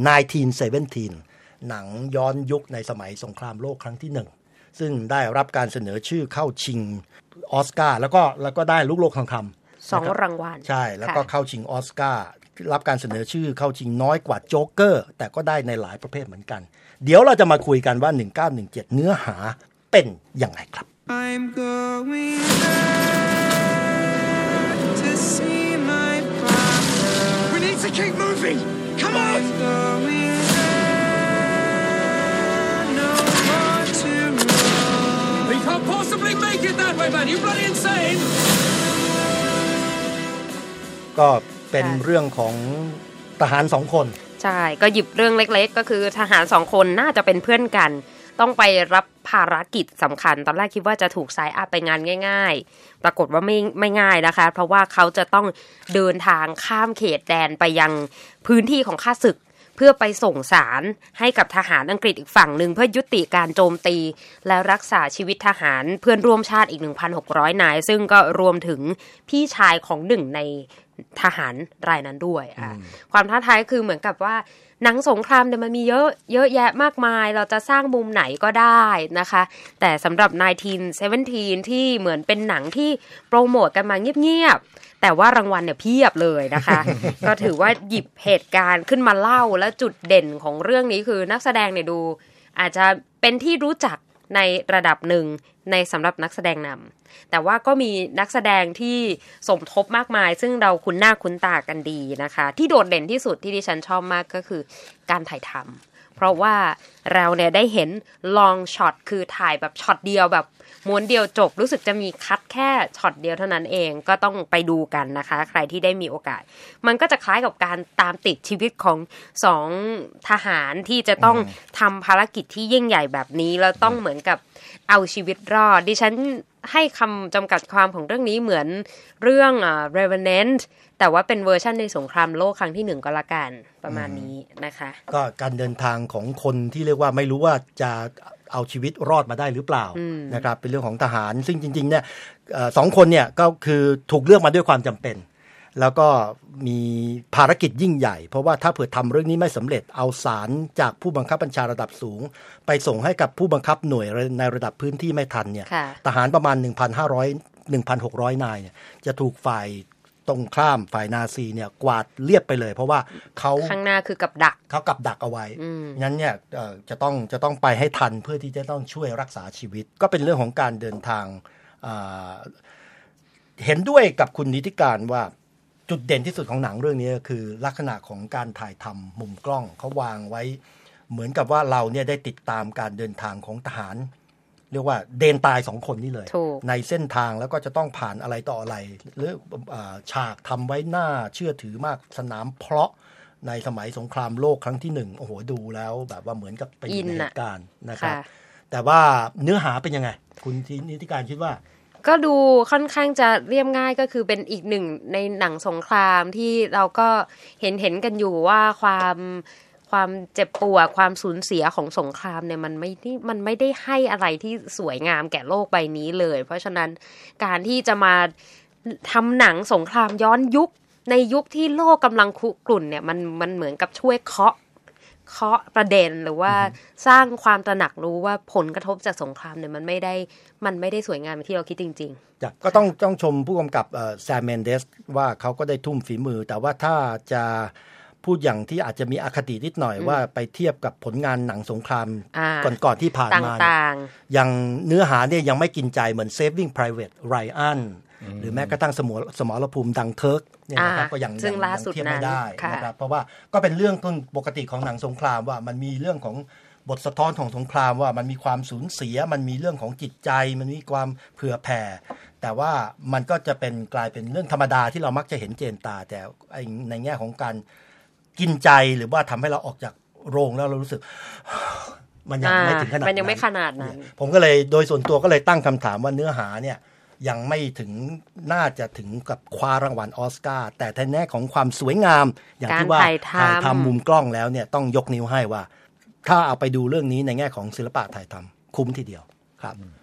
1917 หนังย้อนยุคในสมัยสงครามโลกครั้งที่หนึ่งซึ่งได้รับการเสนอชื่อเข้าชิงออสการ์แล้วก็แล้วก็ได้ลูกโลกทองคำสองรางวัลใช่แล้วก็ค่ะเข้าชิงออสการ์รับการเสนอชื่อเข้าชิงน้อยกว่าโจ๊กเกอร์ แต่ก็ได้ในหลายประเภทเหมือนกัน เดี๋ยวเราจะมาคุยกันว่า 1917 เนื้อหาเป็นยังไงครับ I'm going back to see my father. We need to keep moving. Come on. Going there, no more to run. We can't possibly make it that way, man. You bloody insane. ก็เป็นค่ะเรื่องของทหารสองคน ใช่ ก็หยิบเรื่องเล็ก ๆ ก็คือทหารสองคนน่าจะเป็นเพื่อนกัน ต้องไปรับภารกิจสำคัญ ตอนแรกคิดว่าจะถูกสายอัพไปงานง่าย ๆ ปรากฏว่าไม่ไม่ง่ายนะคะ เพราะว่าเขาจะต้องเดินทางข้ามเขตแดนไปยังพื้นที่ของข้าศึกเพื่อไปส่งสารให้กับทหารอังกฤษอีกฝั่งหนึ่งเพื่อยุติการโจมตี และรักษาชีวิตทหารเพื่อนร่วมชาติอีก 1,600 นาย ซึ่งก็รวมถึงพี่ชายของหนึ่งในทหารรายนั้นด้วยอะความท้าทายคือเหมือนกับว่าหนังสงครามเนี่ยมันมีเยอะเยอะแยะมากมาย เราจะสร้างมุมไหนก็ได้นะคะ แต่สำหรับ 1917 ที่เหมือนเป็นหนังที่โปรโมทกันมาเงียบๆ แต่ว่ารางวัลเนี่ยเพียบเลยนะคะ ก็ถือว่าหยิบเหตุการณ์ขึ้นมาเล่าและจุดเด่นของเรื่องนี้คือนักแสดงเนี่ยดูอาจจะเป็นที่รู้จัก ในระดับหนึ่งในสำหรับนักแสดงนำแต่ว่าก็มีนักแสดงที่สมทบมากมาย ซึ่งเราคุ้นหน้าคุ้นตากันดีนะคะ ที่โดดเด่นที่สุดที่ดิฉันชอบมากก็คือการถ่ายทำ เพราะว่าเราเนี่ยได้เห็น long shot คือถ่ายแบบช็อตเดียวแบบม้วนเดียวจบรู้สึกจะมี cut แค่ช็อตเดียวเท่านั้นเองก็ต้องไปดูกันนะคะ ใครที่ได้มีโอกาส มันก็จะคล้ายกับการตามติดชีวิตของสองทหารที่จะต้องทำภารกิจที่ยิ่งใหญ่แบบนี้แล้วต้องเหมือนกับเอาชีวิตรอดดิฉัน ให้คำจำกัดความของเรื่องนี้เหมือนเรื่องอ่า Revenant แต่ว่าเป็นเวอร์ชันในสงครามโลกครั้งที่หนึ่งก็แล้วกันประมาณนี้นะคะ ก็การเดินทางของคนที่เรียกว่าไม่รู้ว่าจะเอาชีวิตรอดมาได้หรือเปล่านะครับเป็นเรื่องของทหาร ซึ่งจริงๆเนี่ยเอ่อสองคนเนี่ยก็คือถูกเลือกมาด้วยความจำเป็น แล้วก็มีภารกิจยิ่งใหญ่ เพราะว่าถ้าเผื่อทำเรื่องนี้ไม่สำเร็จเอาสารจากผู้บังคับบัญชาระดับสูง ไปส่งให้กับผู้บังคับหน่วยในระดับพื้นที่ไม่ทันเนี่ยค่ะทหารประมาณ 1,500 1,600 นายเนี่ยจะถูกฝ่ายตรงข้ามฝ่ายนาซีเนี่ยกวาดเรียบไปเลย เพราะว่าเขาข้างหน้าคือกับดักเขากับดักเอาไว้อืมงั้นเนี่ยเอ่อจะต้องจะต้องไปให้ทันเพื่อที่จะต้องช่วยรักษาชีวิต ก็เป็นเรื่องของการเดินทางอ่าเห็นด้วยกับคุณนิติการว่า จุดเด่นที่สุดของหนังเรื่องนี้ก็คือลักษณะของการถ่ายทำมุมกล้องเขาวางไว้ เหมือนกับว่าเราเนี่ยได้ติดตามการเดินทางของทหาร เรียกว่าเดนตายสองคนนี่เลยถูกในเส้นทางแล้วก็จะต้องผ่านอะไรต่ออะไร หรืออาฉากทำไว้หน้าเชื่อถือมากสนามเพราะในสมัยสงครามโลกครั้งที่หนึ่งโอ้โหดูแล้วแบบว่าเหมือนกับไปอยู่ในอินเหอะตุการณ์นะครับค่ะแต่ว่าเนื้อหาเป็นยังไง คุณนิติการคิดว่า ก็ดูค่อนข้างจะเรียบง่ายก็คือเป็นอีกหนึ่งในหนังสงครามที่เราก็เห็นเห็นกันอยู่ว่าความความเจ็บปวดความสูญเสียของสงครามเนี่ยมันไม่ได้มันไม่ได้ให้อะไรที่สวยงามแก่โลกใบนี้เลย เพราะฉะนั้นการที่จะมาทำหนังสงครามย้อนยุคในยุคที่โลกกำลังคุกรุ่นเนี่ยมันมันเหมือนกับช่วยเคาะ เคาะประเด็นหรือว่าสร้างความตระหนักรู้ว่าผลกระทบจากสงครามเนี่ยมันไม่ได้มันไม่ได้สวยงามอย่างที่เราคิดจริงจ้ะก็ต้องต้องชมผู้กำกับแซมเมนเดสว่าเขาก็ได้ทุ่มฝีมือ แต่ว่าถ้าจะ พูดอย่างที่อาจจะมีอคตินิดหน่อยว่าไปเทียบกับผลงานหนังสงครามอ่าก่อนๆที่ผ่านๆมาเนี่ยต่างอย่างเนื้อหาเนี่ยยังไม่กินใจเหมือน Saving Private Ryan หรือแม้กระทั่งสมรสมรภูมิดังเคิร์กเนี่ยนะครับอ่าก็ยังซึ่งยัล่าสุดเทียบไม่นั้นได้ค่ะนะครับเพราะว่าก็เป็นเรื่องต้นปกติของหนังสงครามว่ามันมีเรื่องของบทสะท้อนของสงครามว่ามันมีความสูญเสีย มันมีเรื่องของจิตใจ มันมีความเผื่อแผ่ แต่ว่ามันก็จะเป็นกลายเป็นเรื่องธรรมดาที่เรามักจะเห็นเจนตา แต่ไอ้ในแง่ของการ กินใจหรือว่าทำให้เราออกจากโรงแล้วเรารู้สึก มันยังไม่ถึงขนาดมันยังไม่ขนาดนั้นผมก็เลยโดยส่วนตัวก็เลยตั้งคำถามว่าเนื้อหาเนี่ย ยังไม่ถึงน่าจะถึงกับคว้ารางวัลออสการ์แต่ในแน่ของความสวยงาม อย่างที่ว่าการถ่ายทำทำมุมกล้องแล้วเนี่ยต้องยกนิ้วให้ว่า ถ้าเอาไปดูเรื่องนี้ในแง่ของศิลปะถ่ายทำคุ้มทีเดียวครับ